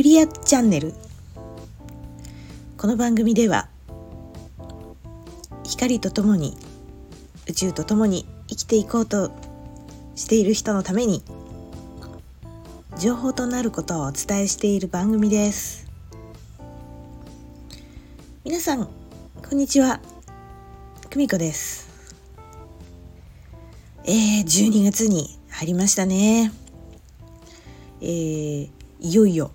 クリアチャンネル。この番組では光とともに宇宙とともに生きていこうとしている人のために情報となることをお伝えしている番組です。皆さんこんにちは。久美子です。えー、12月に入りましたね。えー、いよいよ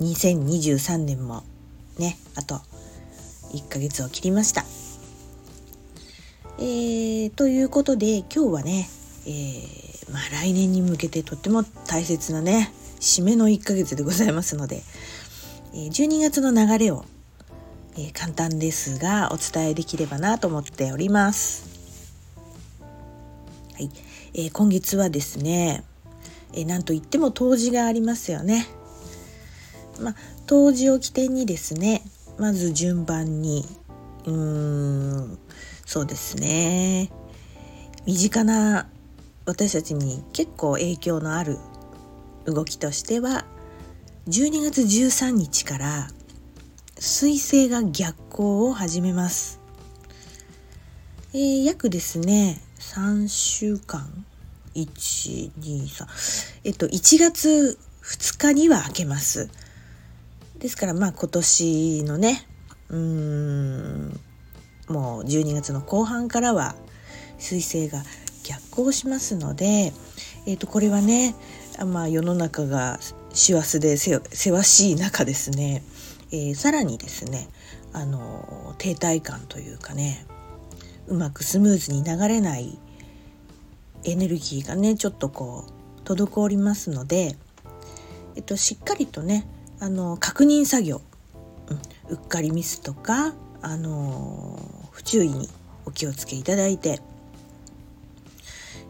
2023年もねあと1ヶ月を切りました。えー、ということで今日はね、えー、まあ、来年に向けてとっても大切なね締めの1ヶ月でございますので、え、12月の流れを、え簡単ですがお伝えできればなと思っております。はいえ今月はですねえなんといっても冬至がありますよね。まあ、冬至を起点にですねまず順番にうーんそうですね。身近な私たちに結構影響のある動きとしては12月13日から彗星が逆行を始めます。えー、約ですね3週間。123えっと1月2日には開けます。ですからまあ今年のねうーんもう12月の後半からは彗星が逆行しますので、えー、とこれはねまあ世の中が師走でせわしい中ですね、えー、さらにですねあの停滞感というかねうまくスムーズに流れないエネルギーがねちょっとこう滞りますので、えっと、しっかりとねあの確認作業、うん、うっかりミスとか、あの不注意にお気をつけいただいて、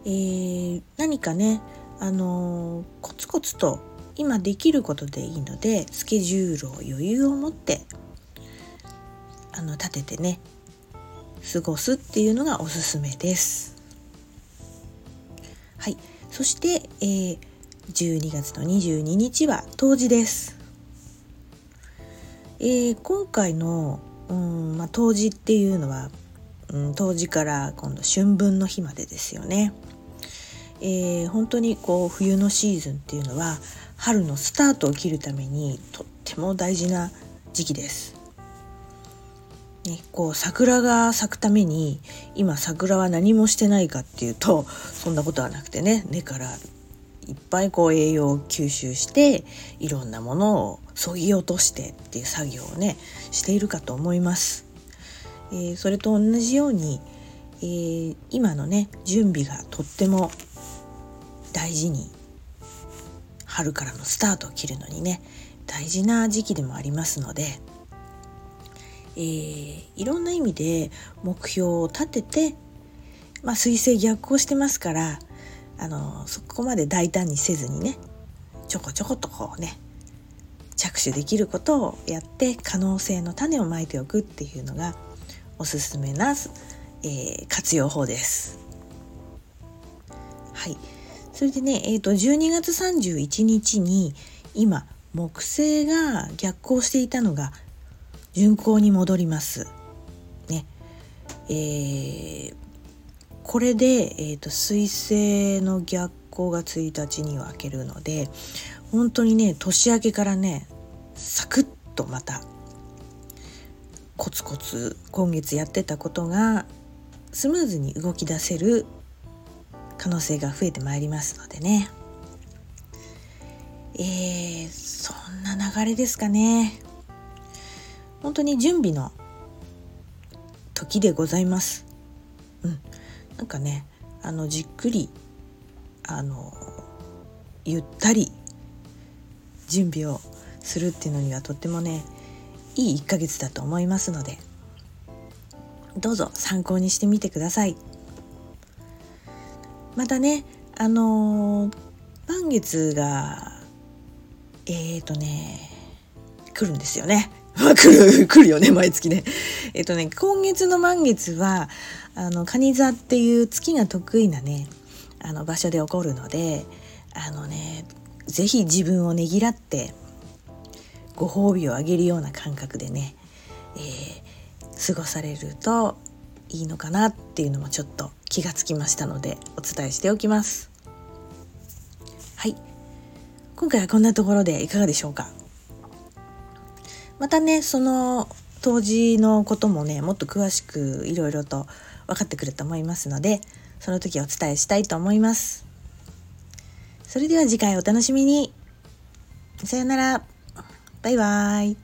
えー、何かね、あのコツコツと今できることでいいのでスケジュールを余裕を持ってあの立ててね過ごすっていうのがおすすめです。はい、そして、えー、12月の22日は冬至です。えー、今回の、うんまあ、冬至っていうのは、うん、冬至から今度春分の日までですよね。えー、本当にこう冬のシーズンっていうのは春のスタートを切るためにとっても大事な時期です。ね、こう桜が咲くために今桜は何もしてないかっていうとそんなことはなくてね根からいっぱいこう栄養を吸収していろんなものをそぎ落としてっていう作業をねしているかと思います。えー、それと同じように、えー、今のね準備がとっても大事に春からのスタートを切るのにね大事な時期でもありますのでえー、いろんな意味で目標を立てて、まあ、彗星逆行してますからあのそこまで大胆にせずにねちょこちょことこうね着手できることをやって可能性の種をまいておくっていうのがおすすめな、えー、活用法です。はい、それでね、えーと、12月31日に今木星が逆行していたのが巡行に戻ります。ね。えー、これで、えーと、水星の逆行が1日には開けるので本当にね年明けからねサクッとまたコツコツ今月やってたことがスムーズに動き出せる可能性が増えてまいりますのでねえー、そんな流れですかね。本当に準備の時でございます。なんかねあのじっくりあのゆったり準備をするっていうのにはとってもねいい1ヶ月だと思いますのでどうぞ参考にしてみてください。またねあのー、満月がえーとね来るんですよね。まあ、来る、来るよね、毎月ね。えっとね、今月の満月は、あの、蟹座っていう月が得意なね、あの、場所で起こるので、あのね、是非自分をねぎらって、ご褒美をあげるような感覚でね、えー、過ごされるといいのかなっていうのもちょっと気がつきましたのでお伝えしておきます。はい今回はこんなところでいかがでしょうか？またねその当時のこともねもっと詳しくいろいろと分かってくると思いますのでその時お伝えしたいと思います。それでは次回お楽しみに。さよなら。バイバーイ。